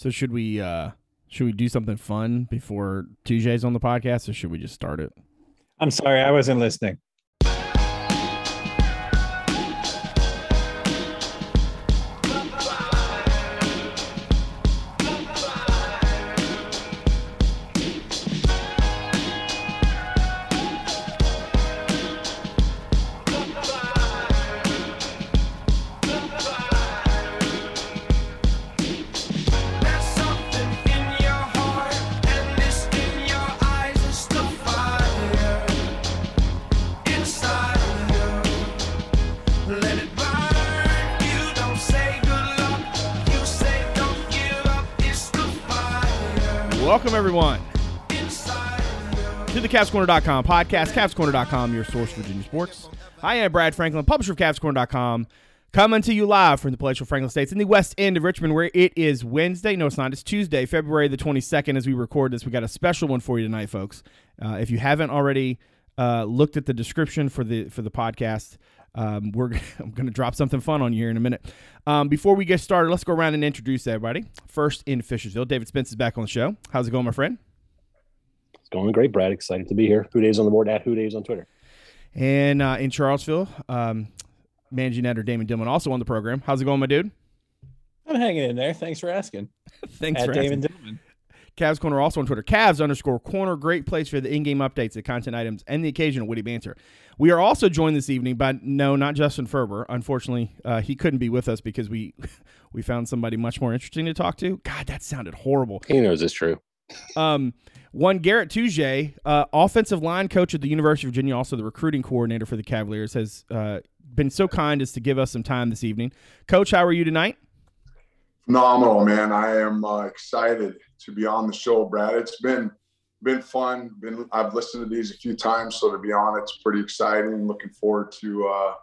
So should we uh should we do something fun before Tuesday's on the podcast, or should we just start it? I'm sorry, I wasn't listening. CavsCorner.com podcast, CavsCorner.com, your source for Virginia sports. I am Brad Franklin, publisher of CavsCorner.com, coming to you live from the palatial Franklin States in the west end of Richmond, where it is Wednesday. No, it's not. It's Tuesday, February the 22nd. As we record this, we got a special one for you tonight, folks. Uh, if you haven't already uh, looked at the description for the for the podcast, um, we're I'm going to drop something fun on you here in a minute. Um, before we get started, let's go around and introduce everybody. First in Fishersville, David Spence is back on the show. How's it going, my friend? It's going great, Brad. Excited to be here. HooDaves on the board at HooDaves on Twitter. And uh, in Charlottesville, um, managing editor Damon Dillman also on the program. How's it going, my dude? I'm hanging in there. Thanks for asking. Thanks At for Damon asking. Dillman. Cavs Corner also on Twitter. Cavs underscore corner. Great place for the in-game updates, the content items, and the occasional witty banter. We are also joined this evening by no, not Justin Ferber. Unfortunately, uh, he couldn't be with us because we we found somebody much more interesting to talk to. God, that sounded horrible. He knows it's true. Um, one Garett Tujague, uh, offensive line coach at the University of Virginia, also the recruiting coordinator for the Cavaliers, has uh, been so kind as to give us some time this evening. Coach, how are you tonight? phenomenal, man. I am uh, excited to be on the show, Brad. It's been been fun. Been I've listened to these a few times, so to be on, it's pretty exciting. Looking forward to uh,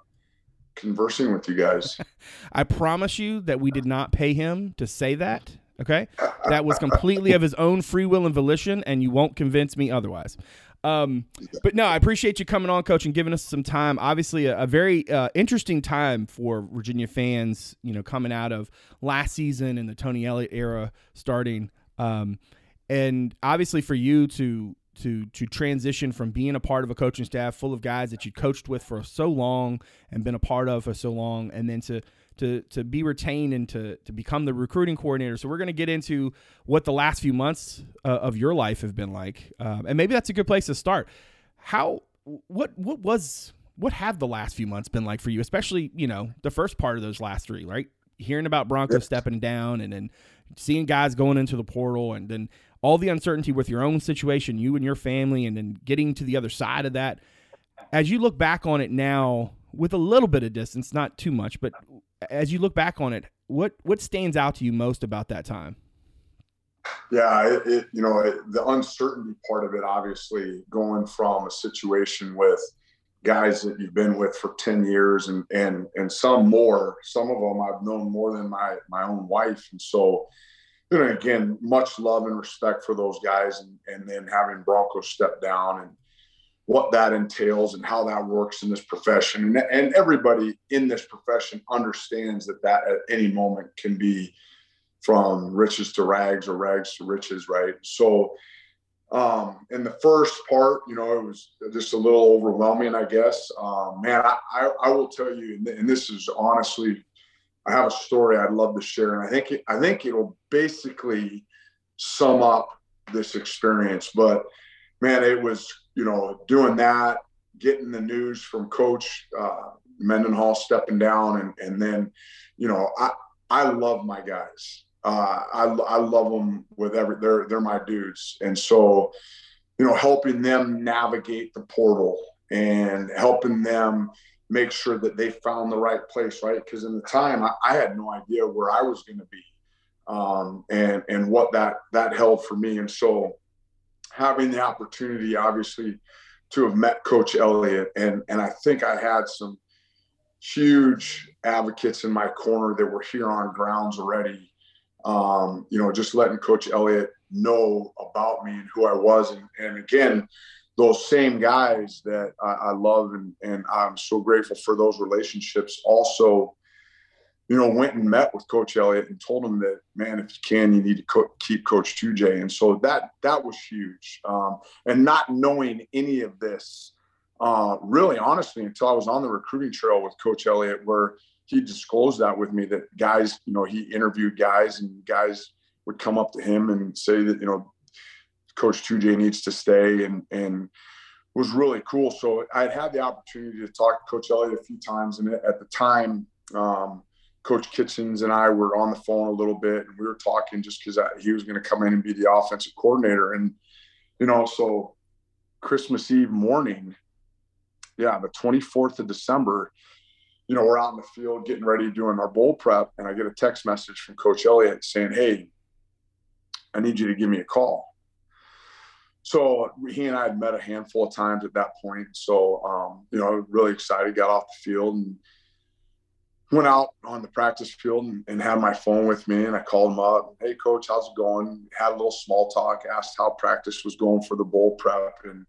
conversing with you guys. I promise you that we did not pay him to say that. Okay, that was completely of his own free will and volition, and you won't convince me otherwise. Um, but no, I appreciate you coming on, coach, and giving us some time. Obviously, a, a very uh, interesting time for Virginia fans. You know, coming out of last season and the Tony Elliott era starting, um, and obviously for you to to to transition from being a part of a coaching staff full of guys that you coached with for so long and been a part of for so long, and then to to to be retained and to to become the recruiting coordinator. So we're going to get into what the last few months uh, of your life have been like, um, and maybe that's a good place to start. How what what was what have the last few months been like for you, especially you know the first part of those last three, right? Hearing about Broncos stepping down and then seeing guys going into the portal and then all the uncertainty with your own situation, you and your family, and then getting to the other side of that. As you look back on it now, with a little bit of distance, not too much, but as you look back on it, what what stands out to you most about that time? yeah, it, it you know it, the uncertainty part of it, obviously, going from a situation with guys that you've been with for 10 years and and and some more some of them i've known more than my my own wife and so you know again much love and respect for those guys and and then having broncos step down and what that entails and how that works in this profession and, and everybody in this profession understands that that at any moment can be from riches to rags or rags to riches right so um, in the first part, you know, it was just a little overwhelming, I guess. Um, man, I, I, I will tell you, and, this is honestly, I have a story I'd love to share, and I think it, I think it'll basically sum up this experience. But man, it was you know doing that, getting the news from Coach uh, Mendenhall stepping down, and and then you know I I love my guys. Uh, I, I love them with every they're they're my dudes. And so you know helping them navigate the portal and helping them make sure that they found the right place right? Because in the time I, I had no idea where I was going to be um, and and what that that held for me. And so having the opportunity obviously to have met coach Elliott and and I think I had some huge advocates in my corner that were here on grounds already um, you know, just letting Coach Elliott know about me and who I was. And, and again, those same guys that I, I love and, and I'm so grateful for those relationships also you know, went and met with Coach Elliott and told him that, man, if you can, you need to co- keep Coach 2J. And so that that was huge. Um, and not knowing any of this, uh, really, honestly, until I was on the recruiting trail with Coach Elliott, where he disclosed that with me that guys, you know, he interviewed guys and guys would come up to him and say that, you know, Coach 2J needs to stay and and was really cool. So I'd had the opportunity to talk to Coach Elliott a few times, and at the time, um, Coach Kitchings and I were on the phone a little bit, and we were talking just because he was going to come in and be the offensive coordinator, and you know, so Christmas Eve morning, yeah, the 24th of December, you know, we're out in the field getting ready doing our bowl prep, and I get a text message from Coach Elliott saying, "Hey, I need you to give me a call." so he and I had met a handful of times at that point. So, um, you know, really excited, got off the field and went out on the practice field and, and, had my phone with me. And I called him up. Hey, coach, how's it going? Had a little small talk, asked how practice was going for the bowl prep. And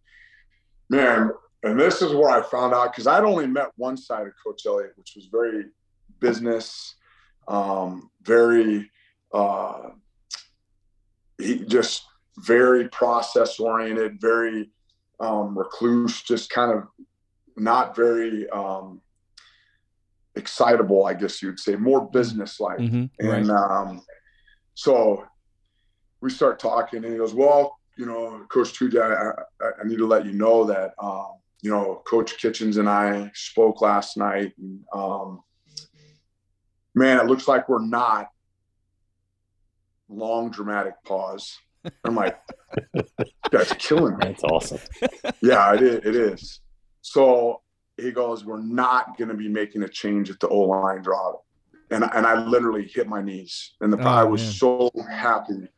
man, and this is where I found out because I'd only met one side of Coach Elliott, which was very business, um, very, uh, he just very process oriented, very um, recluse, just kind of not very um, excitable, I guess you'd say, more business like. Mm-hmm. And um, so we start talking, and he goes, Well, you know, Coach Tuja, I, I, need to let you know that, um, you know, Coach Kitchings and I spoke last night. And, um, man, it looks like we're not. Long dramatic pause. I'm like, that's killing me. That's awesome. Yeah, it is, it is. So he goes, we're not going to be making a change at the O line drop. And, and I literally hit my knees and the, Oh, I was man. so happy.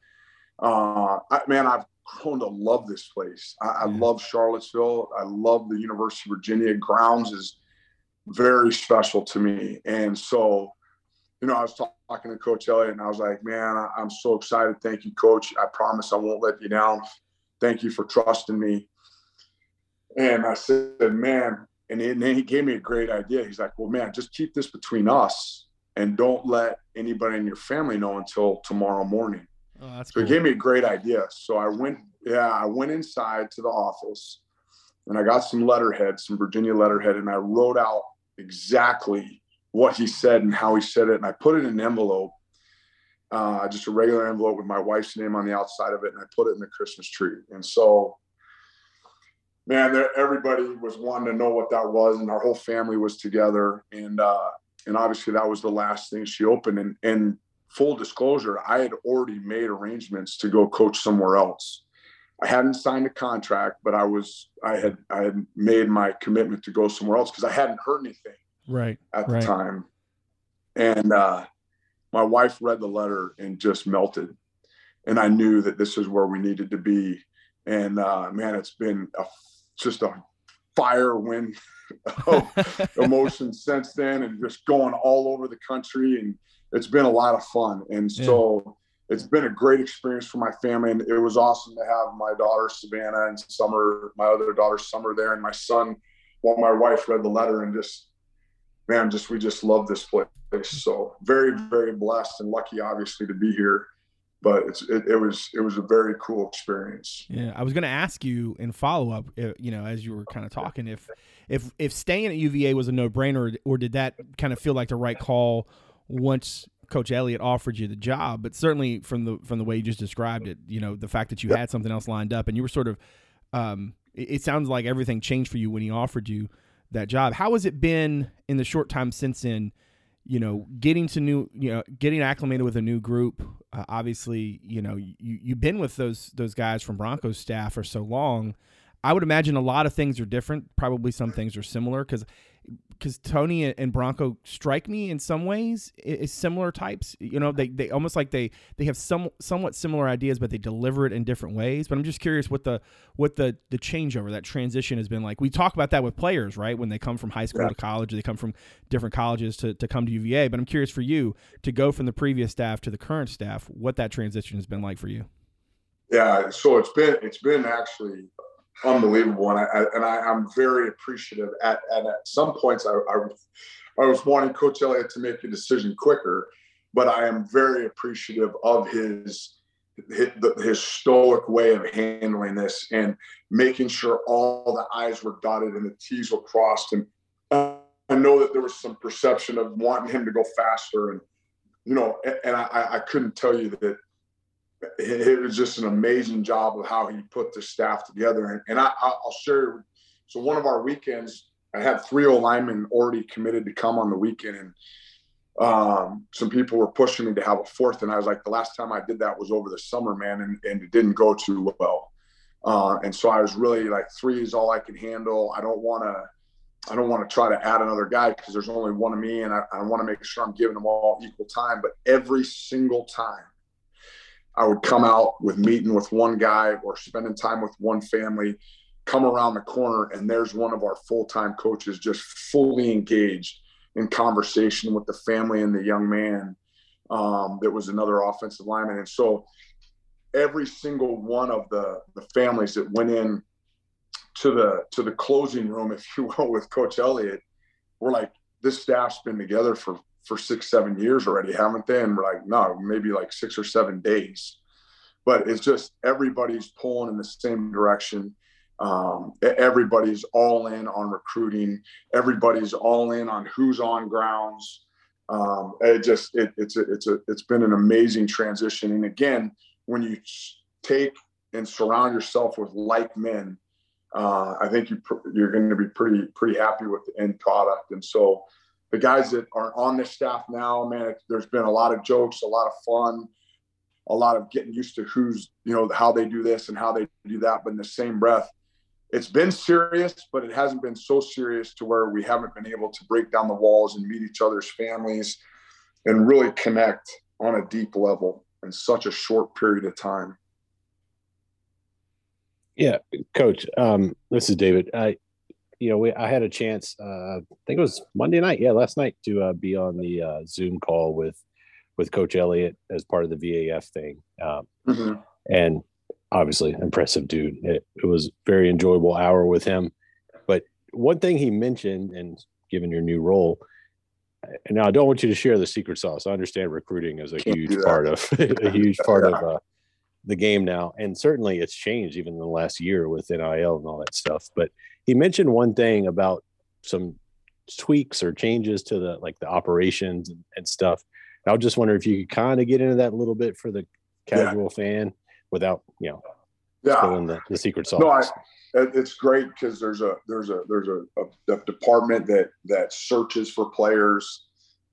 Uh, I, man, I've grown to love this place. I, I love Charlottesville. I love the University of Virginia grounds is very special to me. And so, you know, I was talk- talking to Coach Elliott and I was like, man, I, I'm so excited. Thank you, Coach. I promise I won't let you down. Thank you for trusting me. And I said, man, and, he- and then he gave me a great idea. He's like, well, man, just keep this between us and don't let anybody in your family know until tomorrow morning. Oh, that's So cool. he gave me a great idea. So I went, yeah, I went inside to the office and I got some letterhead, some Virginia letterhead, and I wrote out exactly what he said and how he said it. And I put it in an envelope, uh, just a regular envelope with my wife's name on the outside of it. And I put it in the Christmas tree. And so, man, there, everybody was wanting to know what that was. And our whole family was together. And, uh, and obviously that was the last thing she opened. And, and full disclosure, I had already made arrangements to go coach somewhere else. I hadn't signed a contract, but I was I had I had made my commitment to go somewhere else because I hadn't heard anything right. at the Right. time. And uh, my wife read the letter and just melted, and I knew that this is where we needed to be. And uh, man, it's been a, just a fire wind of emotion since then, and just going all over the country, and it's been a lot of fun. And Yeah. so it's been a great experience for my family, and it was awesome to have my daughter Savannah and Summer, my other daughter Summer, there, and my son. While my wife read the letter, and just man, just we just love this place. So very, very blessed and lucky, obviously, to be here. But it's it, it was it was a very cool experience. Yeah, I was going to ask you in follow up, uh, you know, as you were kind of talking, if if if staying at UVA was a no brainer, or did that kind of feel like the right call once Coach Elliott offered you the job? But certainly from the from the way you just described it, you know, the fact that you had something else lined up and you were sort of, um, it, it sounds like everything changed for you when he offered you that job. How has it been in the short time since then? You know, getting to new, you know, getting acclimated with a new group. Uh, obviously, you know, you you've been with those those guys from Broncos staff for so long. I would imagine a lot of things are different. Probably some things are similar because because Tony and Bronco strike me in some ways is similar types. You know, they they almost like they they have some somewhat similar ideas, but they deliver it in different ways. But I'm just curious what the what the the changeover that transition has been like. We talk about that with players, right? When they come from high school Yeah. to college, or they come from different colleges to to come to UVA. But I'm curious for you to go from the previous staff to the current staff, what that transition has been like for you. Yeah, so it's been it's been actually unbelievable, and I, and I, I'm very appreciative. At, at at some points, I, I I was wanting Coach Elliott to make a decision quicker, but I am very appreciative of his his, stoic way of handling this and making sure all the I's were dotted and the T's were crossed. And I know that there was some perception of wanting him to go faster, and you know, and, and I, I couldn't tell you that it, was just an amazing job of how he put the staff together. And, and I, I'll share. So one of our weekends, I had three O linemen already committed to come on the weekend, and um, some people were pushing me to have a fourth, and I was like, the last time I did that was over the summer, man, and, and it didn't go too well. Uh, and so I was really like, three is all I can handle. I don't want to. I don't want to try to add another guy because there's only one of me, and I, I want to make sure I'm giving them all equal time. But every single time, I would come out with meeting with one guy or spending time with one family, come around the corner, and there's one of our full time coaches just fully engaged in conversation with the family and the young man um, that was another offensive lineman. And so every single one of the, the families that went in to the to the closing room, if you will, with Coach Elliott, were like, this staff's been together for for six, seven years already, haven't they? And we're like, no, maybe like six or seven days. But it's just everybody's pulling in the same direction. Um, everybody's all in on recruiting. Everybody's all in on who's on grounds. Um, it just it, it's a, it's a it's been an amazing transition. And again, when you take and surround yourself with like men, uh, I think you pr- you're going to be pretty pretty happy with the end product. And so the guys that are on this staff now, man, it, there's been a lot of jokes, a lot of fun, a lot of getting used to who's, you know, how they do this and how they do that. But in the same breath, it's been serious, but it hasn't been so serious to where we haven't been able to break down the walls and meet each other's families and really connect on a deep level in such a short period of time. Yeah, Coach. Um, this is David. I, you know, we, I had a chance. Uh, I think it was Monday night. Yeah, last night to uh, be on the uh, Zoom call with with Coach Elliott as part of the VAF thing, um, Mhm. and obviously impressive dude. It, it was very enjoyable hour with him. But one thing he mentioned, and given your new role, and now I don't want you to share the secret sauce. I understand recruiting is a Can't huge part of a huge part Yeah. of uh, the game now, and certainly it's changed even in the last year with NIL and all that stuff. But he mentioned one thing about some tweaks or changes to the like the operations and, and stuff. I was just wondering if you could kind of get into that a little bit for the casual fan without you know Yeah. the, the secret sauce. No, I, it's great because there's a there's a there's a, a, a department that that searches for players.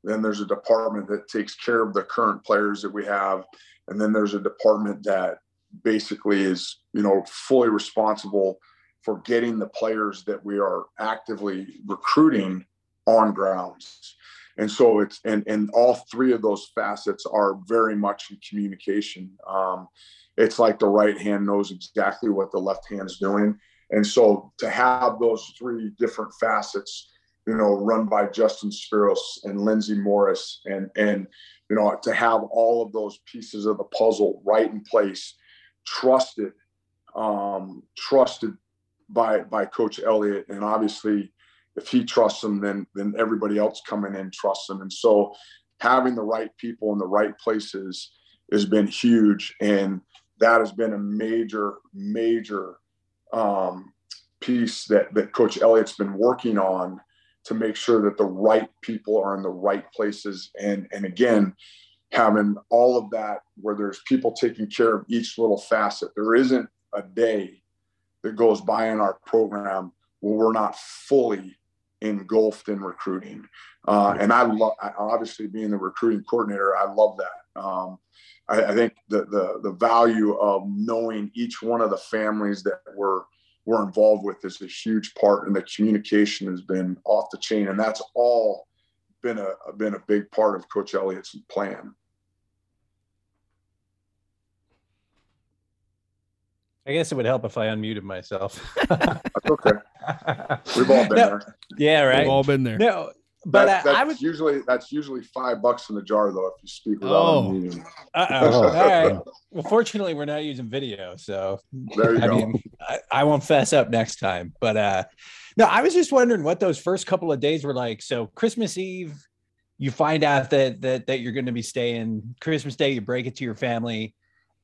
Then there's a department that takes care of the current players that we have, and then there's a department that basically is you know fully responsible for getting the players that we are actively recruiting on grounds. And so it's and and all three of those facets are very much in communication. Um, it's like the right hand knows exactly what the left hand's doing. And so to have those three different facets, you know, run by Justin Spiros and Lindsey Morris and and you know, to have all of those pieces of the puzzle right in place, trusted, um, trusted by by Coach Elliott. And obviously if he trusts them, then then everybody else coming in trusts them. And so having the right people in the right places has been huge. And that has been a major, major um, piece that that Coach Elliott's been working on to make sure that the right people are in the right places. And and again, having all of that where there's people taking care of each little facet. There isn't a day that goes by in our program where we're not fully engulfed in recruiting. Uh, and I love, obviously, being the recruiting coordinator, I love that. Um, I, I think the, the the value of knowing each one of the families that we're we're involved with is a huge part, and the communication has been off the chain, and that's all been a been a big part of Coach Elliott's plan. I guess it would help if I unmuted myself. That's okay. We've all been No, there. Yeah, right. We've all been there. No, but That- uh, that's I would. usually that's usually five bucks in the jar though if you speak without Oh. unmuting. Uh-oh. Oh. All right. Well, fortunately, we're not using video, so There you I go. mean, I, I won't fess up next time. But uh no, I was just wondering what those first couple of days were like. So Christmas Eve, you find out that that that you're going to be staying. Christmas Day, you break it to your family,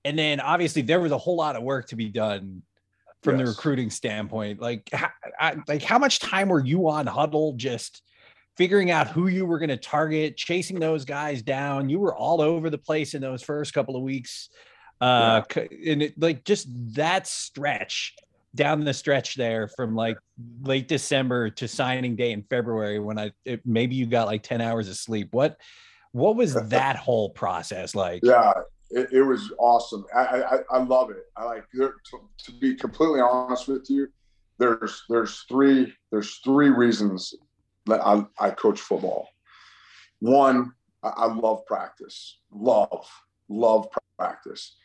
and then obviously there was a whole lot of work to be done from the recruiting standpoint. Like, how, I, like how much time were you on Hudl just? Figuring out who you were going to target, chasing those guys down. You were all over the place in those first couple of weeks uh c- and it, like just that stretch down the stretch there from like late december to signing day in february when i it, maybe you got like 10 hours of sleep what what was that whole process like Yeah, it, it was awesome. I, I I love it. I like to, to be completely honest with you. There's there's three there's three reasons that I, I coach football. One, I, I love practice. Love love practice.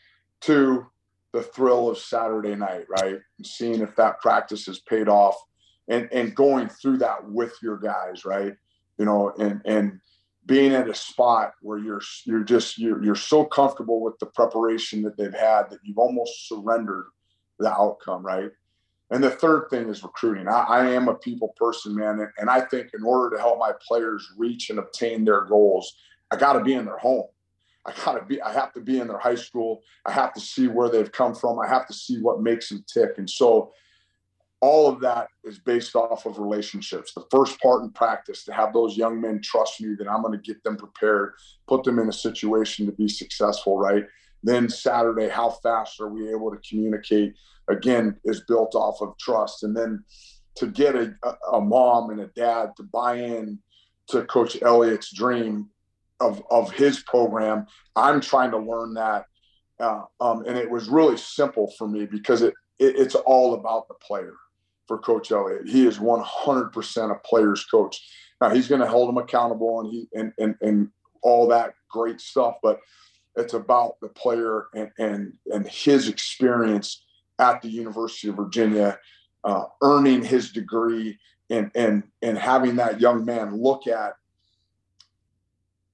Two, the thrill of Saturday night, right? Seeing if that practice has paid off, and and going through that with your guys, right? You know, and and being at a spot where you're you're just you're you're so comfortable with the preparation that they've had that you've almost surrendered the outcome, right? And the third thing is recruiting. I, I am a people person, man, and, and I think in order to help my players reach and obtain their goals, I got to be in their home. I got to be. I have to be in their high school. I have to see where they've come from. I have to see what makes them tick. And so, all of that is based off of relationships. The first part in practice to have those young men trust me that I'm going to get them prepared, put them in a situation to be successful, right? Then Saturday, how fast are we able to communicate? Again, is built off of trust. And then to get a, a, mom and a dad to buy in to Coach Elliott's dream of, of his program, I'm trying to learn that. Uh, um, and it was really simple for me because it, it it's all about the player for Coach Elliott. He is 100% a player's coach. Now he's going to hold them accountable and he and, and and all that great stuff, but it's about the player and and and his experience at the University of Virginia, uh, earning his degree and and and having that young man look at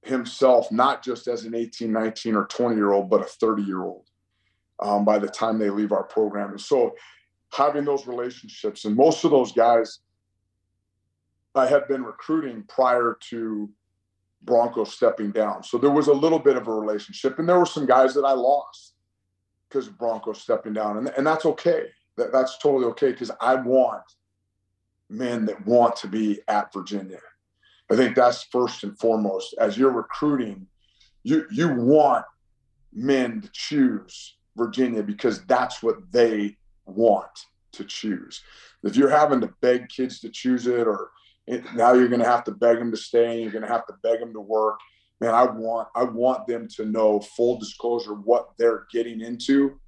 himself not just as an 18 19 or 20 year old but a 30 year old um, by the time they leave our program and so having those relationships. And most of those guys i had been recruiting prior to bronco stepping down. So there was a little bit of a relationship and there were some guys that i lost because of bronco stepping down. And, and that's okay. That, that's totally okay because i want men that want to be at virginia. I think that's first and foremost. As you're recruiting you you want men to choose virginia because that's what they want to choose. If you're having to beg kids to choose it, or it, now you're going to have to beg them to stay, and you're going to have to beg them to work. Man, I want I want them to know full disclosure what they're getting into,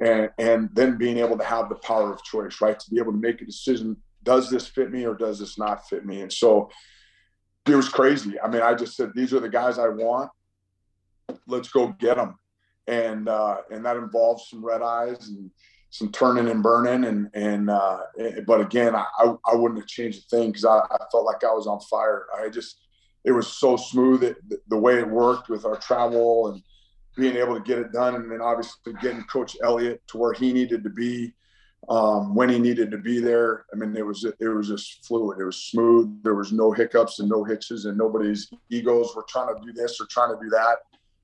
and and then being able to have the power of choice, right? To be able to make a decision: does this fit me or does this not fit me? And so it was crazy. I mean, I just said these are the guys I want. Let's go get them and uh, and that involves some red eyes and some turning and burning and and uh, but again I, I, I wouldn't have changed a thing because I, I felt like I was on fire. I just it was so smooth it, the way it worked with our travel and being able to get it done and then obviously getting Coach Elliott to where he needed to be um, when he needed to be there. I mean it was it was just fluid. It was smooth. There was no hiccups and no hitches and nobody's egos were trying to do this or trying to do that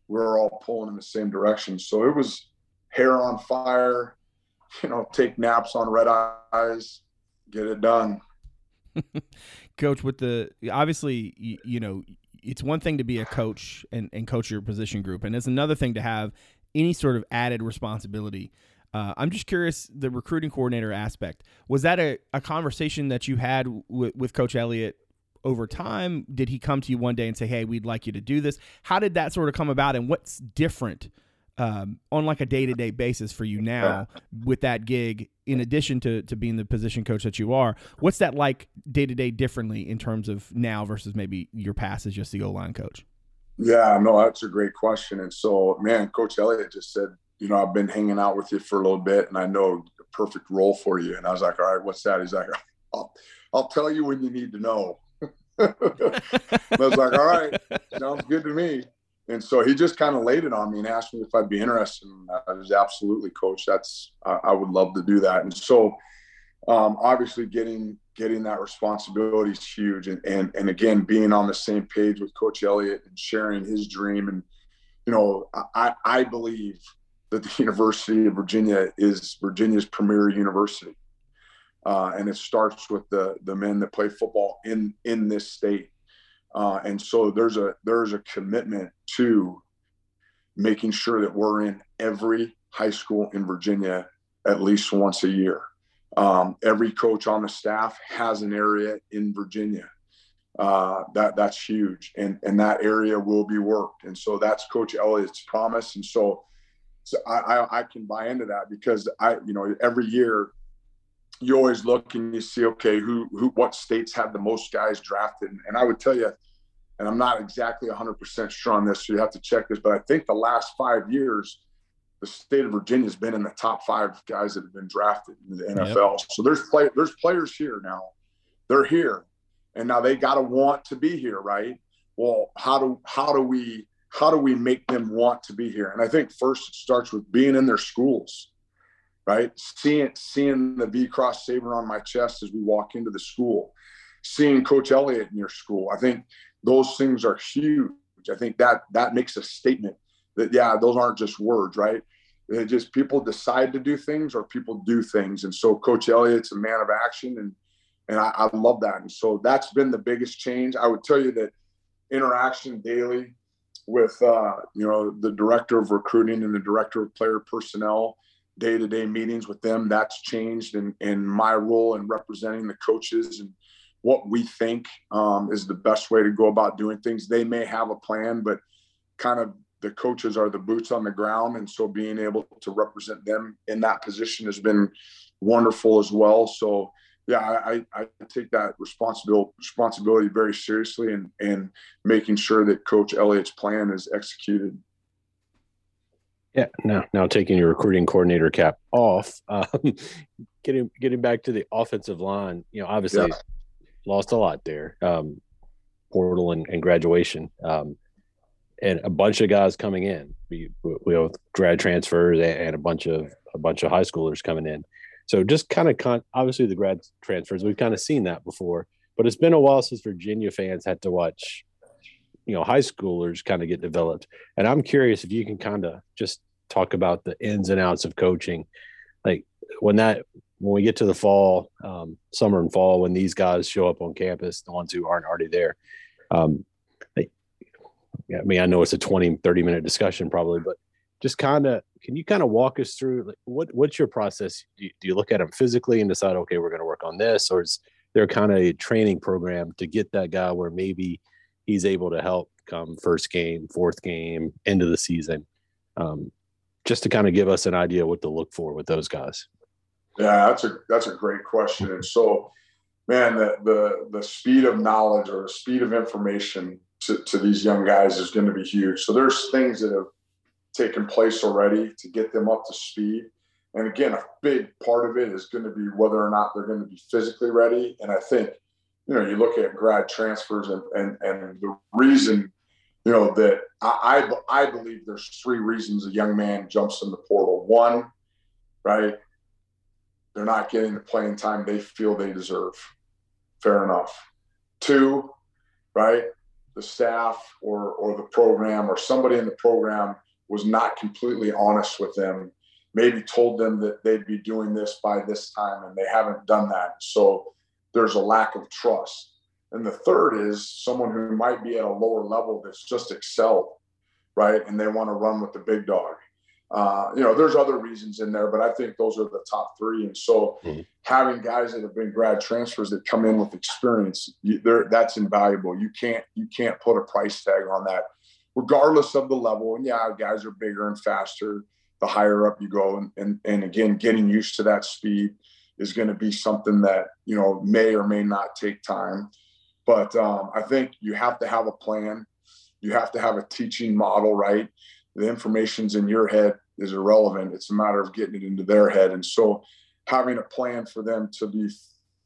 we are all pulling in the same direction. So it was hair on fire, you know, take naps on red eyes, get it done. coach with the obviously you, you know it's one thing to be a coach and, and coach your position group and it's another thing to have any sort of added responsibility uh, i'm just curious the recruiting coordinator aspect was that a, a conversation that you had w- with coach elliott over time did he come to you one day and say hey we'd like you to do this how did that sort of come about and what's different um, on like a day-to-day basis for you now with that gig in addition to, to being the position coach that you are what's that like day-to-day differently in terms of now versus maybe your past as just the o-line coach Yeah, no, that's a great question. And so, man, Coach Elliott just said, you know, I've been hanging out with you for a little bit and I know the perfect role for you. And I was like, all right, what's that? He's like, I'll, I'll tell you when you need to know. I was like, all right, sounds good to me. And so he just kind of laid it on me and asked me if I'd be interested. And I was absolutely, coach. That's I, I would love to do that. And so, um, obviously, getting getting that responsibility is huge. And and and again, being on the same page with Coach Elliott and sharing his dream. And you know, I I believe that the University of Virginia is Virginia's premier university. Uh, and it starts with the the men that play football in in this state. Uh, and so there's a there's a commitment to making sure that we're in every high school in Virginia at least once a year. Um, every coach on the staff has an area in Virginia. Uh, that that's huge, and and that area will be worked. And so that's Coach Elliott's promise. And so, so I, I I can buy into that because I you know every year you always look and you see okay who who what states have the most guys drafted? And i would tell you and i'm not exactly 100% sure on this so you have to check this but i think the last five years the state of virginia has been in the top five guys that have been drafted in the nfl so there's play there's players here now. They're here. And now they got to want to be here right? Well how do how do we how do we make them want to be here? And i think first it starts with being in their schools right? Seeing seeing the V Cross saber on my chest as we walk into the school, seeing Coach Elliott in your school. I think those things are huge. I think that that makes a statement that yeah, those aren't just words, right? It just people decide to do things or people do things, and so Coach Elliott's a man of action, and and I, I love that. And so that's been the biggest change. I would tell you that interaction daily with uh, you know the director of recruiting and the director of player personnel day-to-day meetings with them that's changed in, in my role in representing the coaches and what we think um, is the best way to go about doing things. They may have a plan but kind of the coaches are the boots on the ground. And so being able to represent them in that position has been wonderful as well. So yeah i, I take that responsibility responsibility very seriously and and making sure that coach elliott's plan is executed Yeah. Now, now taking your recruiting coordinator cap off, um, getting getting back to the offensive line. You know, obviously Yeah. lost a lot there. Um, portal and, and graduation, um, and a bunch of guys coming in. We we have grad transfers and and a bunch of a bunch of high schoolers coming in. So just kind of con- obviously the grad transfers. We've kind of seen that before, but it's been a while since Virginia fans had to watch, you know, high schoolers kind of get developed. And I'm curious if you can kind of just talk about the ins and outs of coaching, like when that when we get to the fall, um, summer and fall, when these guys show up on campus, the ones who aren't already there. Um, yeah, I mean, I know it's a 20, 30 minute discussion probably, but just kind of, can you kind of walk us through like, what, what's your process? Do you, do you look at them physically and decide, okay, we're going to work on this, or is there kind of a training program to get that guy where maybe he's able to help come first game, fourth game, end of the season? Um, just to kind of give us an idea what to look for with those guys. Yeah, that's a that's a great question. And so, man, the the the speed of knowledge or the speed of information to, to these young guys is going to be huge. So there's things that have taken place already to get them up to speed. And again, a big part of it is going to be whether or not they're going to be physically ready. And I think, you know, you look at grad transfers and and, and the reason, you know, that I, I I believe there's three reasons a young man jumps in the portal. One, right? they're not getting the playing time they feel they deserve. Fair enough. Two, right? The staff or or the program or somebody in the program was not completely honest with them. Maybe told them that they'd be doing this by this time and they haven't done that. So there's a lack of trust. And the third is someone who might be at a lower level that's just excelled, right? And they want to run with the big dog. Uh, you know, there's other reasons in there, but I think those are the top three. And so, Mhm. having guys that have been grad transfers that come in with experience, you, that's invaluable. You can't you can't put a price tag on that, regardless of the level. And yeah, guys are bigger and faster the higher up you go, and and, and again, getting used to that speed is going to be something that you know may or may not take time. But um, I think you have to have a plan. You have to have a teaching model, right? the information's in your head is irrelevant. It's a matter of getting it into their head. And so having a plan for them to be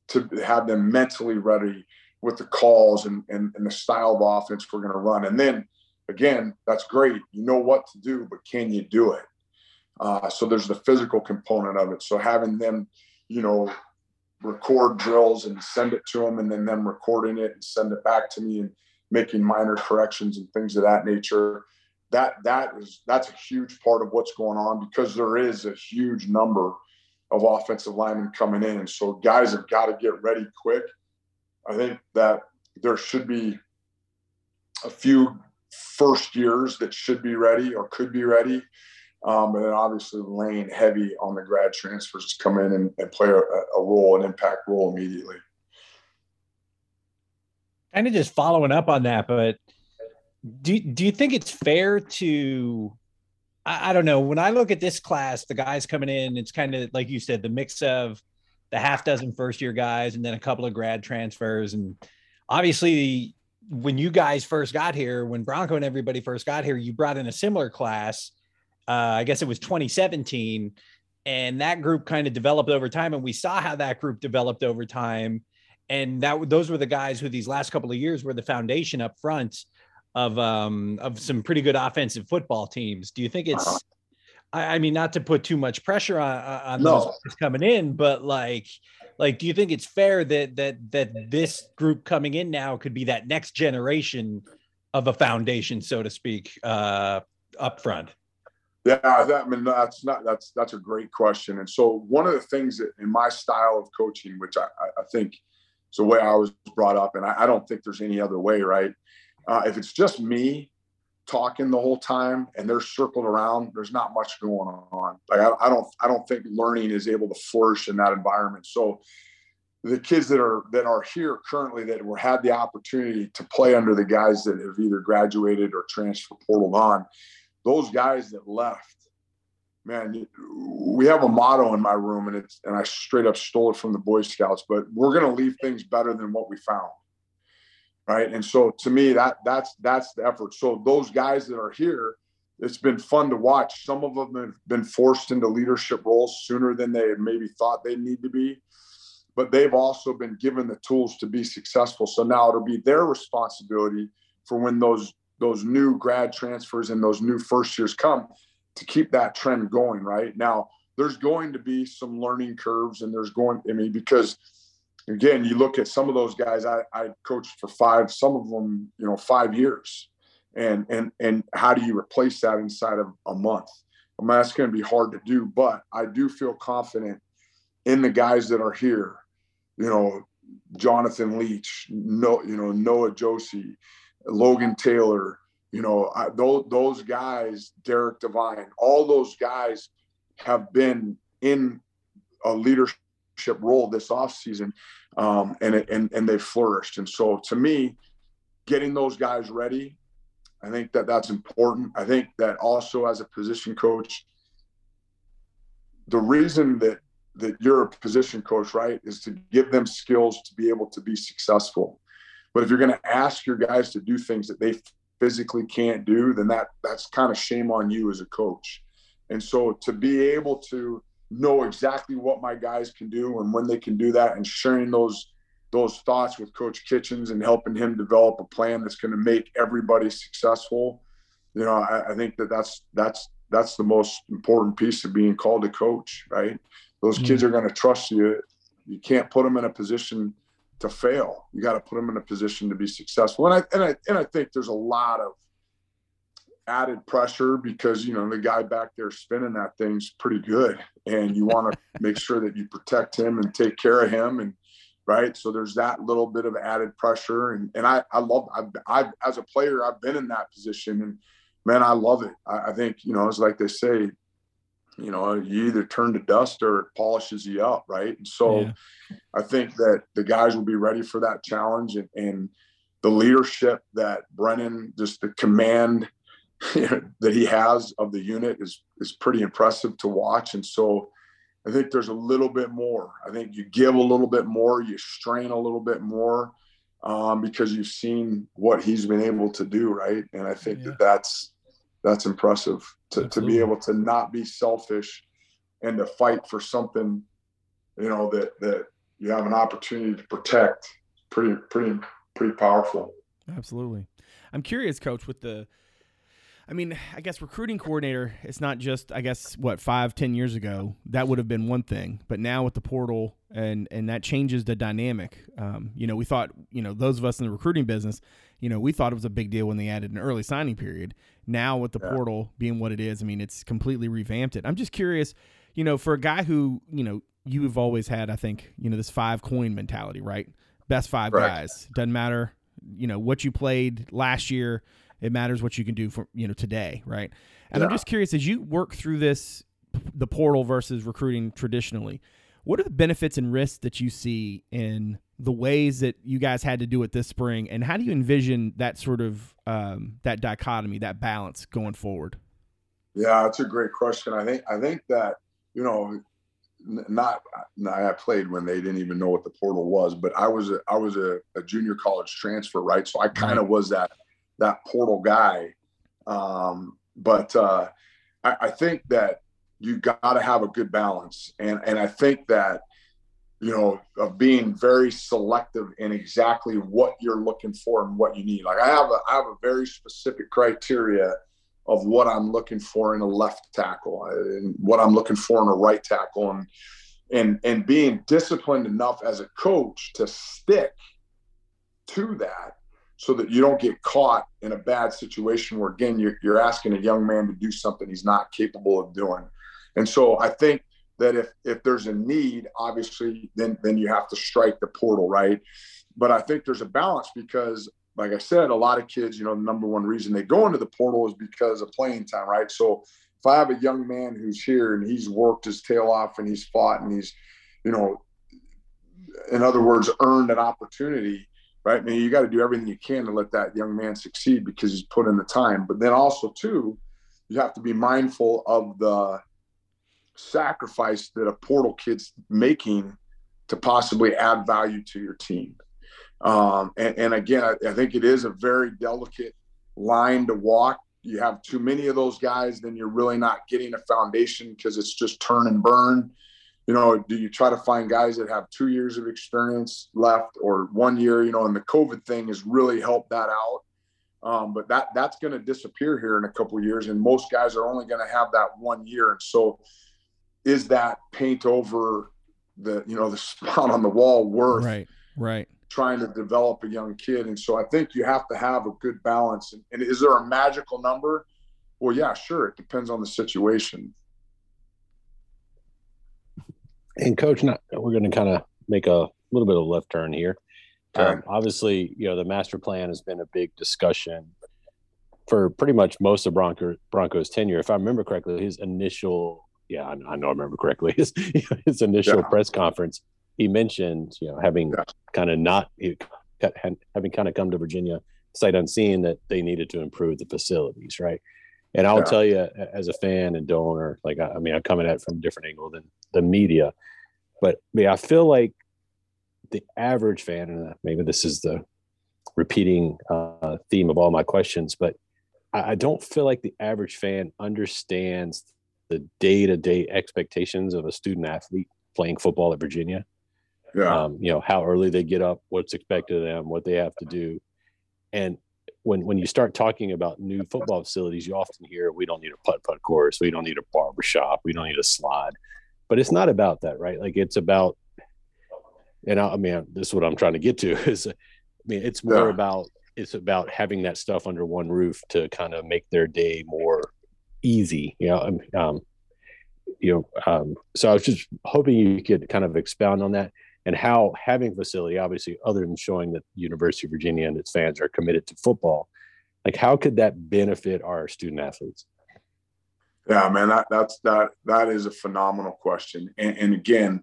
to have them mentally ready with the calls and, and, and the style of offense we're going to run. And then again, that's great. You know what to do, but can you do it? Uh, so there's the physical component of it. So having them, you know, record drills and send it to them and then them recording it and send it back to me and making minor corrections and things of that nature. That that is that's a huge part of what's going on because there is a huge number of offensive linemen coming in. And so guys have got to get ready quick. I think that there should be a few first years that should be ready or could be ready um, and then obviously laying heavy on the grad transfers to come in and, and play a, a role, an impact role immediately. Kind of just following up on that, but do do you think it's fair to I, I, don't know when i look at this class the guys coming in it's kind of like you said the mix of the half dozen first year guys and then a couple of grad transfers and obviously when you guys first got here when bronco and everybody first got here you brought in a similar class uh, i guess it was 2017 and that group kind of developed over time and we saw how that group developed over time and that those were the guys who these last couple of years were the foundation up front of um of some pretty good offensive football teams. Do you think it's? Uh-huh. I, I mean, not to put too much pressure on on no. those coming in, but like, like, do you think it's fair that that that this group coming in now could be that next generation of a foundation, so to speak, uh, up front? Yeah, that, I mean that's not that's that's a great question. And so one of the things that in my style of coaching, which I, I think is the way I was brought up, and I, I don't think there's any other way, right? Uh, if it's just me talking the whole time and they're circled around, there's not much going on. Like I, I don't, I don't think learning is able to flourish in that environment. So the kids that are that are here currently that were had the opportunity to play under the guys that have either graduated or transfer portal on, those guys that left, man, we have a motto in my room and it's and I straight up stole it from the Boy Scouts, but we're gonna leave things better than what we found right? And so to me, that that's that's the effort. So those guys that are here, it's been fun to watch. Some of them have been forced into leadership roles sooner than they maybe thought they need to be, but they've also been given the tools to be successful. So now it'll be their responsibility for when those those new grad transfers and those new first years come to keep that trend going. Right now, there's going to be some learning curves, and there's going. I mean, because again, you look at some of those guys. I, I coached for five, some of them, you know, five years, and and and how do you replace that inside of a month? I mean, that's going to be hard to do, but I do feel confident in the guys that are here. You know, Jonathan Leech, no, you know Noah Josey, Logan Taylor. You know, I, those those guys, Derek Devine, all those guys have been in a leadership role this offseason um, and, and, and they flourished. And so to me, getting those guys ready, I think that that's important. I think that also as a position coach, the reason that that you're a position coach, right, is to give them skills to be able to be successful. But if you're going to ask your guys to do things that they physically can't do, then that that's kind of shame on you as a coach. And so to be able to know exactly what my guys can do and when they can do that and sharing those those thoughts with coach kitchings and helping him develop a plan that's going to make everybody successful you know I, I, think that that's that's that's the most important piece of being called a coach right those mm-hmm. kids are going to trust you you can't put them in a position to fail. You got to put them in a position to be successful. And i and i and i think there's a lot of added pressure because you know the guy back there spinning that thing's pretty good. And you want to make sure that you protect him and take care of him and right? So there's that little bit of added pressure. And and i i love i've, I've as a player i've been in that position. And man i love it. I, I think you know it's like they say you know you either turn to dust or it polishes you up right and so yeah. i think that the guys will be ready for that challenge and, and the leadership that brennan just the command that he has of the unit is is pretty impressive to watch. And so I think there's a little bit more. I think you give a little bit more, you strain a little bit more um, because you've seen what he's been able to do, right? And I think yeah. that that's that's impressive to, to be able to not be selfish and to fight for something, you know, that that you have an opportunity to protect pretty pretty pretty powerful. Absolutely. I'm curious, coach, with the I mean, I guess recruiting coordinator, it's not just, I guess, what, five, ten years ago, that would have been one thing. But now with the portal and and that changes the dynamic. Um, you know, we thought, you know, those of us in the recruiting business, you know, we thought it was a big deal when they added an early signing period. Now with the Yeah. portal being what it is, I mean, it's completely revamped it. I'm just curious, you know, for a guy who, you know, you've always had, I think, you know, this five coin mentality, right? Best five Right. guys. Doesn't matter, you know, what you played last year. It matters what you can do for, you know, today, right? And I'm just curious as you work through this, the portal versus recruiting traditionally, what are the benefits and risks that you see in the ways that you guys had to do it this spring, and how do you envision that sort of um, that dichotomy, that balance going forward? Yeah, that's a great question. I think I think that you know, n- not I played when they didn't even know what the portal was, but I was a, I was a, a junior college transfer, right? So I kind of was that that portal guy. Um, but uh, I, I think that you got to have a good balance, and and I think that you know of being very selective in exactly what you're looking for and what you need. Like I have a I have a very specific criteria of what I'm looking for in a left tackle uh, and what I'm looking for in a right tackle and and and being disciplined enough as a coach to stick to that so that you don't get caught in a bad situation where again you're, you're asking a young man to do something he's not capable of doing and so i think that if if there's a need obviously then then you have to strike the portal right but i think there's a balance because like I said, a lot of kids, you know, the number one reason they go into the portal is because of playing time, right? So if I have a young man who's here and he's worked his tail off and he's fought and he's, you know, in other words, earned an opportunity, right? I mean, you got to do everything you can to let that young man succeed because he's put in the time. But then also, too, you have to be mindful of the sacrifice that a portal kid's making to possibly add value to your team. Um, and, and again, I, I think it is a very delicate line to walk. You have too many of those guys, then you're really not getting a foundation because it's just turn and burn. You know, do you try to find guys that have two years of experience left or one year? You know, and the COVID thing has really helped that out. Um, but that that's going to disappear here in a couple years, and most guys are only going to have that one year. And so, is that paint over the you know the spot on the wall worth Right, right. trying to develop a young kid. And so I think you have to have a good balance. And, and is there a magical number? Well, yeah, sure. It depends on the situation. And coach, not we're going to kind of make a little bit of a left turn here. Um, Okay. obviously, you know the master plan has been a big discussion for pretty much most of Bronco, Broncos tenure. If I remember correctly, his initial yeah, I, I know I remember correctly his his initial Yeah. press conference, he mentioned you know having Yeah. kind of not having kind of come to Virginia sight unseen that they needed to improve the facilities, right? And I'll Yeah. tell you, as a fan and donor, like I, I mean, I'm coming at it from a different angle than the media, but yeah, I feel like the average fan, and maybe this is the repeating uh, theme of all my questions, but I, I don't feel like the average fan understands the day-to-day expectations of a student athlete playing football at Virginia. Yeah. um, you know how early they get up what's expected of them what they have to do. And when when you start talking about new football facilities you often hear we don't need a putt putt course. We don't need a barber shop. We don't need a slide. But it's not about that right? Like it's about and I, I mean this is what i'm trying to get to is i mean it's more Yeah. about it's about having that stuff under one roof to kind of make their day more easy you know um, um you know um so i was just hoping you could kind of expound on that and how having facility obviously other than showing that university of virginia and its fans are committed to football like how could that benefit our student athletes Yeah, man, that that's that that is a phenomenal question. And, and again,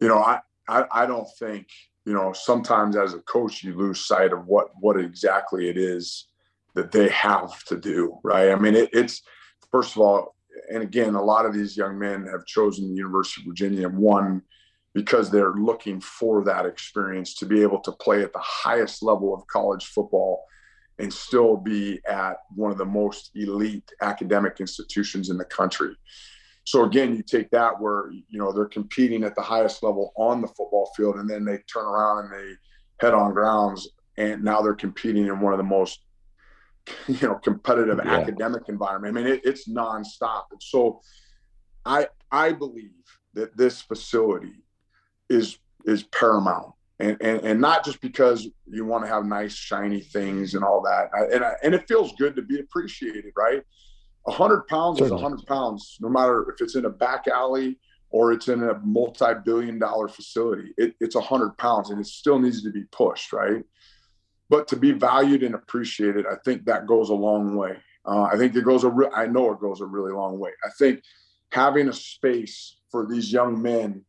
you know, I, I I don't think you know sometimes as a coach you lose sight of what what exactly it is that they have to do, right? I mean, it, it's first of all, and again, a lot of these young men have chosen the University of Virginia one because they're looking for that experience to be able to play at the highest level of college football and still be at one of the most elite academic institutions in the country. So again, you take that where you know they're competing at the highest level on the football field, and then they turn around and they head on grounds, and now they're competing in one of the most you know competitive Yeah. academic environment. I mean, it, it's nonstop, and so I I believe that this facility is is paramount. And, and, and not just because you want to have nice shiny things and all that I, and I, and it feels good to be appreciated right a hundred pounds is a hundred pounds no matter if it's in a back alley or it's in a multi-billion dollar facility it, it's a hundred pounds and it still needs to be pushed right but to be valued and appreciated i think that goes a long way. Uh, i think it goes a re- i know it goes a really long way. I think having a space for these young men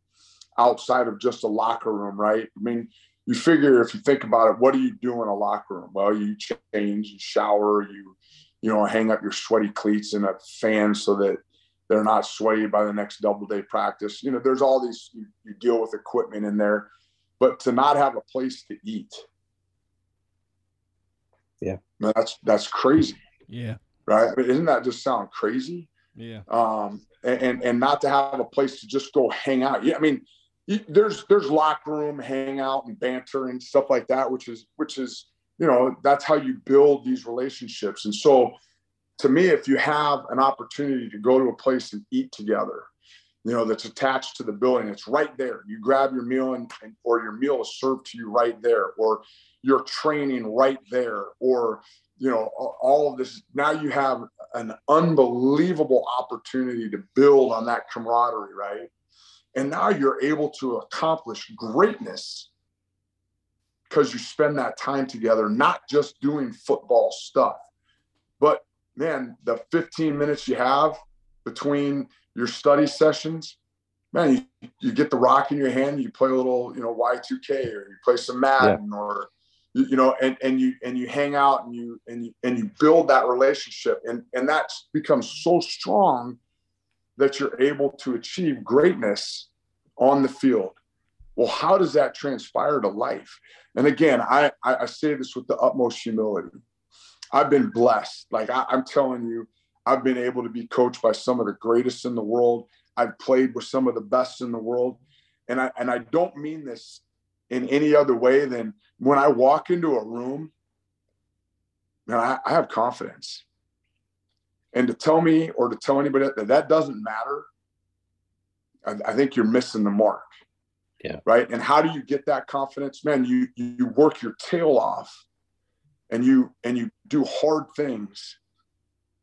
outside of just a locker room right? I mean you figure if you think about it what do you do in a locker room? Well you change you shower you you know hang up your sweaty cleats in a fan so that they're not sweaty by the next double day practice. You know there's all these you, you deal with equipment in there. But to not have a place to eat Yeah. man, that's that's crazy Yeah. right I mean, isn't that just sound crazy Yeah. um, and, and and not to have a place to just go hang out. Yeah, I mean, you, there's there's locker room hangout and banter and stuff like that, which is which is you know that's how you build these relationships. And so, to me, if you have an opportunity to go to a place and eat together, you know that's attached to the building, it's right there. You grab your meal and, and or your meal is served to you right there, or you're training right there, or you know all of this. Now you have an unbelievable opportunity to build on that camaraderie, right? And now you're able to accomplish greatness because you spend that time together, not just doing football stuff, but man, the 15 minutes you have between your study sessions, man, you, you get the rock in your hand, you play a little, you know, Y2K or you play some Madden or you, know, and, and you and you hang out and you and you and you build that relationship and and that becomes so strong that you're able to achieve greatness on the field. Well, how does that transpire to life? And again, I I, I say this with the utmost humility. I've been blessed. Like I, I'm telling you, I've been able to be coached by some of the greatest in the world. I've played with some of the best in the world, and I and I don't mean this in any other way than when I walk into a room, man, I, I have confidence. And to tell me or to tell anybody that that doesn't matter, I, I think you're missing the mark. Yeah. Right. And how do you get that confidence? Man, you you work your tail off and you and you do hard things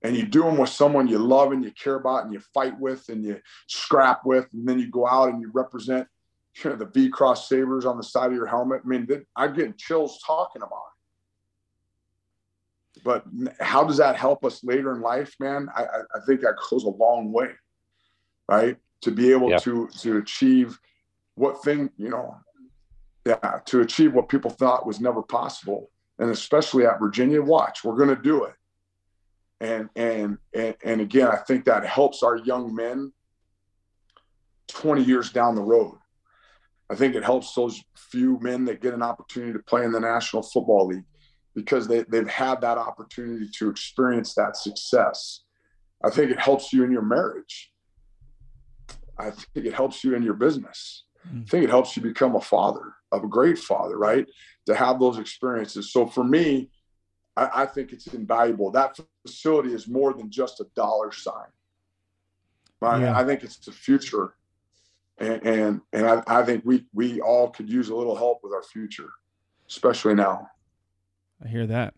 and you do them with someone you love and you care about and you fight with and you scrap with and then you go out and you represent you know, the V Cross Sabers on the side of your helmet. I mean, I'm getting chills talking about it. But how does that help us later in life, man? I, I, think that goes a long way, right? To be able Yeah. to to achieve what thing, you know, yeah, to achieve what people thought was never possible, and especially at Virginia. Watch, we're going to do it. And, and and and again, I think that helps our young men 20 years down the road. I think it helps those few men that get an opportunity to play in the National Football League because they, they've had that opportunity to experience that success. I think it helps you in your marriage. I think it helps you in your business. Hmm. I think it helps you become a father, of a great father, right? To have those experiences. So for me, I, I think it's invaluable. That facility is more than just a dollar sign. I, Yeah. I think it's the future and and, and I, I think we we all could use a little help with our future, especially now. I hear that.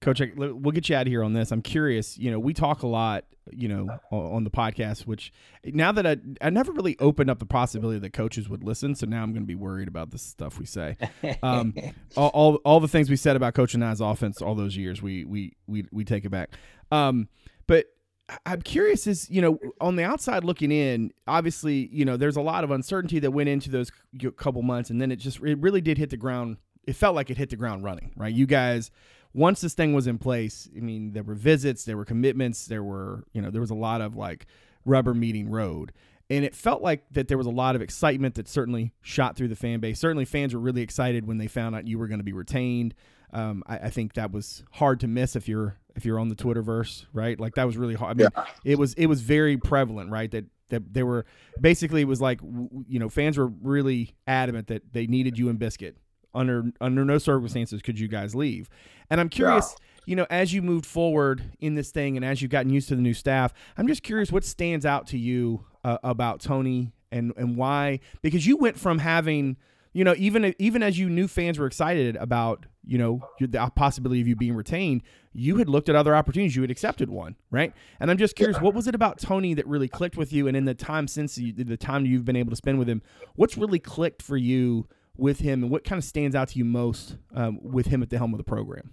Coach, I- we'll get you out of here on this. I'm curious. You know, we talk a lot, you know, on, on the podcast. Which now that I I never really opened up the possibility that coaches would listen, so now I'm going to be worried about the stuff we say. Um, all, all all the things we said about Coach Anae's offense all those years, we we we we take it back. Um, but I- I'm curious is you know on the outside looking in, obviously you know there's a lot of uncertainty that went into those couple months, and then it just it really did hit the ground. It felt like it hit the ground running, right? You guys, once this thing was in place, I mean, there were visits, there were commitments, there were you know there was a lot of like rubber meeting road. And it felt like that there was a lot of excitement that certainly shot through the fan base. Certainly, fans were really excited when they found out you were going to be retained. Um, I, I think that was hard to miss if you're if you're on the Twitterverse, right? Like that was really hard. I mean, it was it was very prevalent, right? That that they were basically it was like you know fans were really adamant that they needed you and Biscuit under under no circumstances could you guys leave. And I'm curious, you know, as you moved forward in this thing and as you've gotten used to the new staff, I'm just curious what stands out to you uh, about Tony and and why because you went from having you know even even as you knew fans were excited about you know the possibility of you being retained you had looked at other opportunities you had accepted one right? And i'm just curious what was it about tony that really clicked with you? And in the time since you, the time you've been able to spend with him what's really clicked for you with him? And what kind of stands out to you most um, with him at the helm of the program?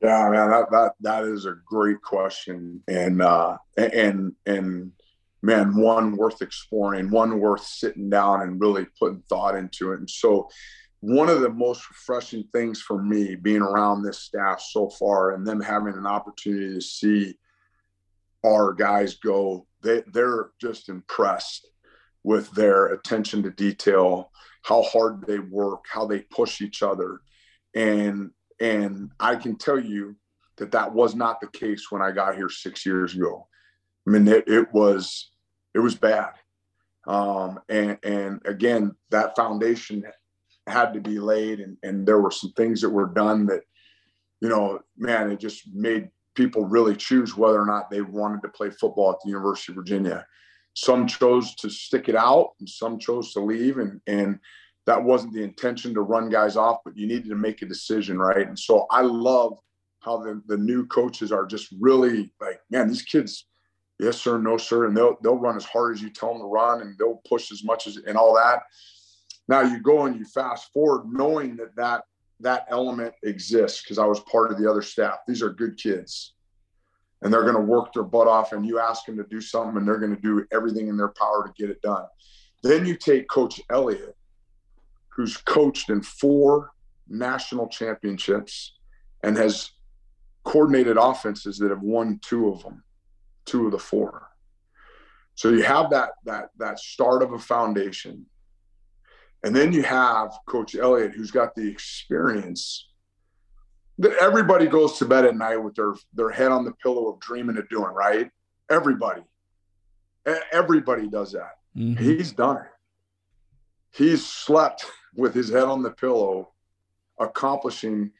Yeah, man, that that that is a great question, and uh, and and man, one worth exploring, one worth sitting down and really putting thought into it. And so, one of the most refreshing things for me being around this staff so far, and them having an opportunity to see our guys go, they they're just impressed with their attention to detail, how hard they work, how they push each other, and and I can tell you that that was not the case when I got here six years ago. I mean, it, it was it was bad, um, and and again, that foundation had to be laid, and and there were some things that were done that, you know, man, it just made people really choose whether or not they wanted to play football at the University of Virginia. Some chose to stick it out, and some chose to leave, and and that wasn't the intention to run guys off, but you needed to make a decision, right? And so I love how the, the new coaches are just really like, man, these kids, yes sir, no sir, and they'll they'll run as hard as you tell them to run, and they'll push as much as and all that. Now you go and you fast forward, knowing that that that element exists because I was part of the other staff. These are good kids, and they're going to work their butt off. And you ask them to do something, and they're going to do everything in their power to get it done. Then you take Coach Elliott, who's coached in four national championships and has coordinated offenses that have won two of them, two of the four. So you have that that that start of a foundation. And then you have Coach Elliott, who's got the experience that everybody goes to bed at night with their their head on the pillow of dreaming of doing, right? Everybody. Everybody does that. Mhm. He's done it. He's slept with his head on the pillow, accomplishing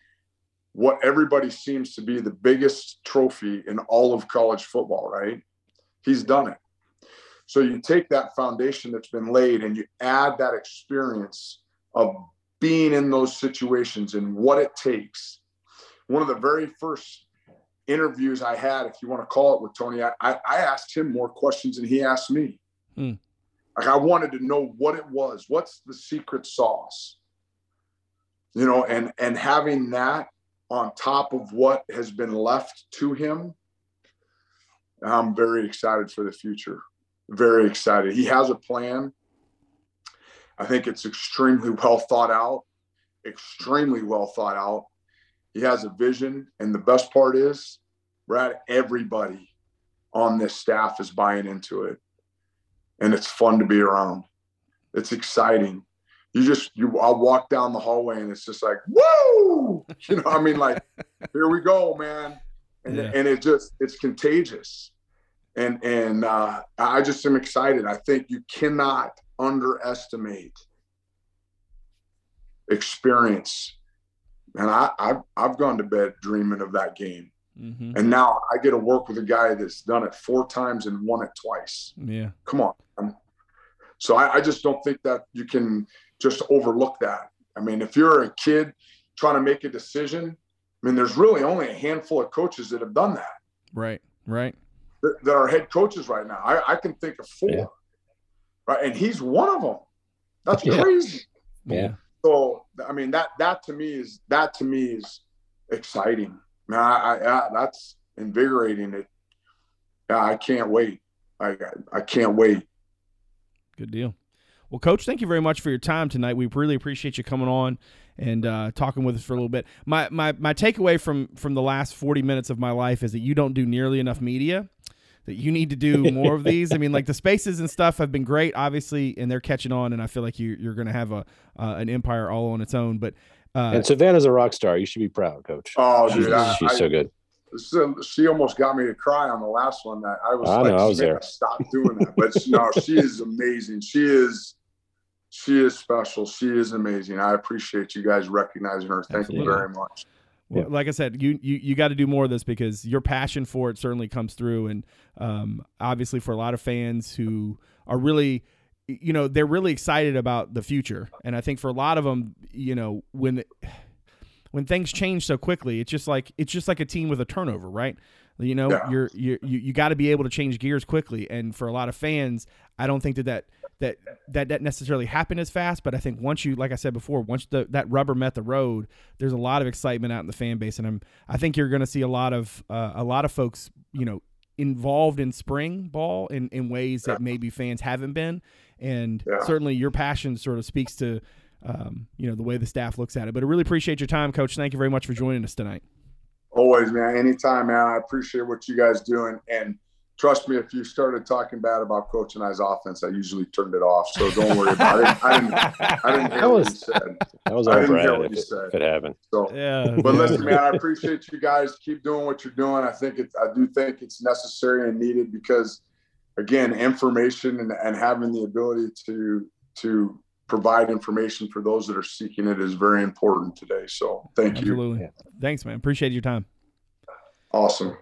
what everybody seems to be the biggest trophy in all of college football, right? He's done it. So you take that foundation that's been laid and you add that experience of being in those situations and what it takes. One of the very first interviews I had, if you want to call it with Tony, I, I asked him more questions than he asked me. Hmm. Like I wanted to know what it was. What's the secret sauce? You know, and and having that on top of what has been left to him, I'm very excited for the future. Very excited. He has a plan. I think it's extremely well thought out, extremely well thought out. He has a vision. And the best part is, Brad, everybody on this staff is buying into it. And it's fun to be around. It's exciting. You just you I walk down the hallway and it's just like, woo! You know, I mean, like, here we go, man. And Yeah. and it just it's contagious. And and uh I just am excited. I think you cannot underestimate experience. And I, I've I've gone to bed dreaming of that game. Mhm. And now I get to work with a guy that's done it four times and won it twice. yeah Come on. So I, I just don't think that you can just overlook that. I mean, if you're a kid trying to make a decision, I mean, there's really only a handful of coaches that have done that, right right that, that are head coaches right now. I, I can think of four, Yeah. right? And he's one of them. That's Yeah. crazy. yeah So I mean, that that to me is that to me is exciting. Man, I, I, I that's invigorating. It. Yeah, I can't wait. I I can't wait. Good deal. Well, Coach, thank you very much for your time tonight. We really appreciate you coming on and uh, talking with us for a little bit. My, my my takeaway from from the last forty minutes of my life is that you don't do nearly enough media. That you need to do more of these. I mean, like the spaces and stuff have been great, obviously, and they're catching on. And I feel like you you're going to have a uh, an empire all on its own. But uh, and Savannah's a rock star. You should be proud, Coach. Oh, she's dude, I, she's I, so good. so she almost got me to cry on the last one. That I was I like, know, I was there." Stop doing that. But no, she is amazing. She is she is special. She is amazing. I appreciate you guys recognizing her. Thank Absolutely. you very much. Well, Yeah. like I said, you you, you got to do more of this because your passion for it certainly comes through, and um, obviously for a lot of fans who are really, you know, they're really excited about the future, and I think for a lot of them, you know, when when things change so quickly, it's just like it's just like a team with a turnover, right? You know, Yeah. you're, you're you you got to be able to change gears quickly, and for a lot of fans, I don't think that that that that that necessarily happened as fast, but I think once you, like I said before, once the that rubber met the road, there's a lot of excitement out in the fan base, and I'm I think you're going to see a lot of uh, a lot of folks, you know, involved in spring ball in in ways that maybe fans haven't been, and Yeah. certainly your passion sort of speaks to. Um, you know the way the staff looks at it, but I really appreciate your time, Coach. Thank you very much for joining us tonight. Always, man. Anytime, man. I appreciate what you guys doing, and trust me, if you started talking bad about Coach Anae's offense, I usually turned it off. So don't worry about it. I didn't. I didn't hear That what you said. That was I all didn't hear what if you it, said. if it happened. So, Yeah, but listen, man, I appreciate you guys. Keep doing what you're doing. I think it. I do think it's necessary and needed because, again, information and, and having the ability to to provide information for those that are seeking it is very important today. So, thank you. absolutely. Thanks, man. Appreciate your time. Awesome.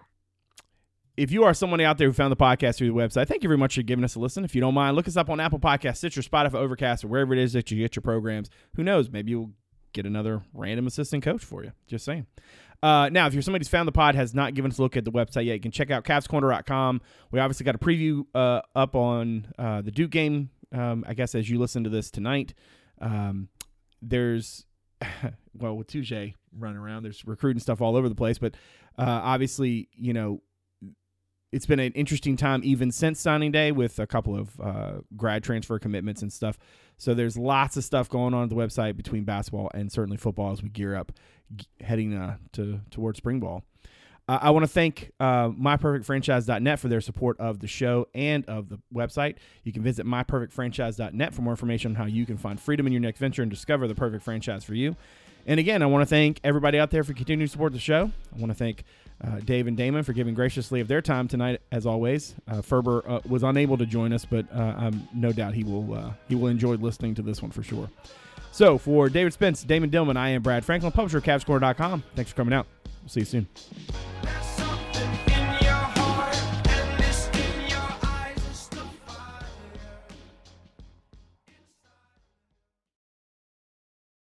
If you are somebody out there who found the podcast through the website, thank you very much for giving us a listen. If you don't mind, look us up on Apple Podcasts, Stitcher, Spotify, Overcast, or wherever it is that you get your programs. Who knows? Maybe you'll get another random assistant coach for you. Just saying. Uh, now, if you're somebody who's found the pod, has not given us a look at the website yet, you can check out CavsCorner.com. We obviously got a preview uh, up on uh, the Duke game, um, I guess, as you listen to this tonight. Um, there's, well, with Touche running around, there's recruiting stuff all over the place, but uh, obviously, you know, it's been an interesting time even since signing day with a couple of uh, grad transfer commitments and stuff. So there's lots of stuff going on at the website between basketball and certainly football as we gear up g- heading uh, to towards spring ball. Uh, I want to thank uh, myperfectfranchise.net for their support of the show and of the website. You can visit myperfectfranchise.net for more information on how you can find freedom in your next venture and discover the perfect franchise for you. And again, I want to thank everybody out there for continuing to support the show. I want to thank uh, Dave and Damon for giving graciously of their time tonight, as always. Uh, Ferber uh, was unable to join us, but uh, I'm no doubt he will uh, he will enjoy listening to this one for sure. So for David Spence, Damon Dillman, I am Brad Franklin, publisher of CavsCorner.com. Thanks for coming out. We'll see you soon.